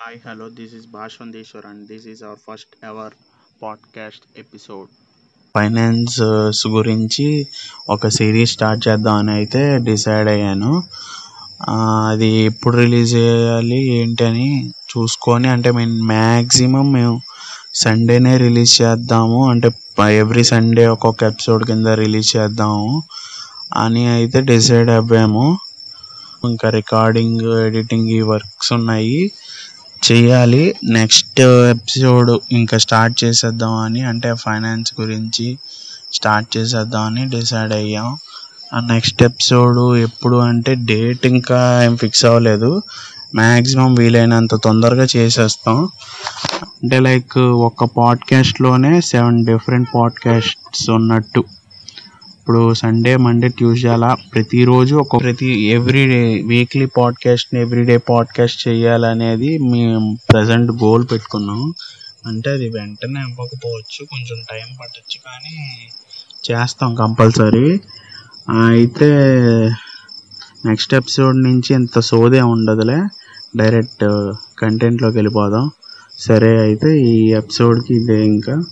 Hi hello this is Bhashwandeshwar and this is our first ever podcast episode finance గురించి ఒక series start చేద్దామని అయితే decide అయ్యాను. అది ఎప్పుడు రిలీజ్ చేయాలి ఏంటి అని చూసుకొని అంటే మేము మ్యాక్సిమం మేము సండేనే రిలీజ్ చేద్దాము. అంటే ఎవ్రీ సండే ఒక్కొక్క ఎపిసోడ్ కింద రిలీజ్ చేద్దాము అని అయితే డిసైడ్ అవ్వాము. ఇంకా రికార్డింగ్ ఎడిటింగ్ ఈ వర్క్స్ ఉన్నాయి. చేయాలి. నెక్స్ట్ ఎపిసోడ్ ఇంకా స్టార్ట్ చేసేద్దాం అని అంటే ఫైనాన్స్ గురించి స్టార్ట్ చేసేద్దాం అని డిసైడ్ అయ్యాం. ఆ నెక్స్ట్ ఎపిసోడ్ ఎప్పుడు అంటే డేట్ ఇంకా ఏం ఫిక్స్ అవ్వలేదు. మ్యాక్సిమం వీలైనంత తొందరగా చేసేస్తాం. అంటే లైక్ ఒక పాడ్కాస్ట్లోనే సెవెన్ డిఫరెంట్ పాడ్కాస్ట్స్ ఉన్నట్టు. ఇప్పుడు సండే మండే ట్యూస్డే అలా ప్రతిరోజు ఒక ప్రతి every day weekly podcast everyday podcast చేయాలనేది మేము ప్రజెంట్ గోల్ పెట్టుకున్నాం. అంటే అది వెంటనే అవ్వకపోవచ్చు కొంచెం టైం పట్టచ్చు కానీ చేస్తాం కంపల్సరీ అయితే నెక్స్ట్ ఎపిసోడ్ నుంచి ఇంత సోదే ఉండదులే డైరెక్ట్ కంటెంట్లోకి వెళ్ళిపోదాం. సరే అయితే ఈ ఎపిసోడ్కి ఇదే ఇంకా.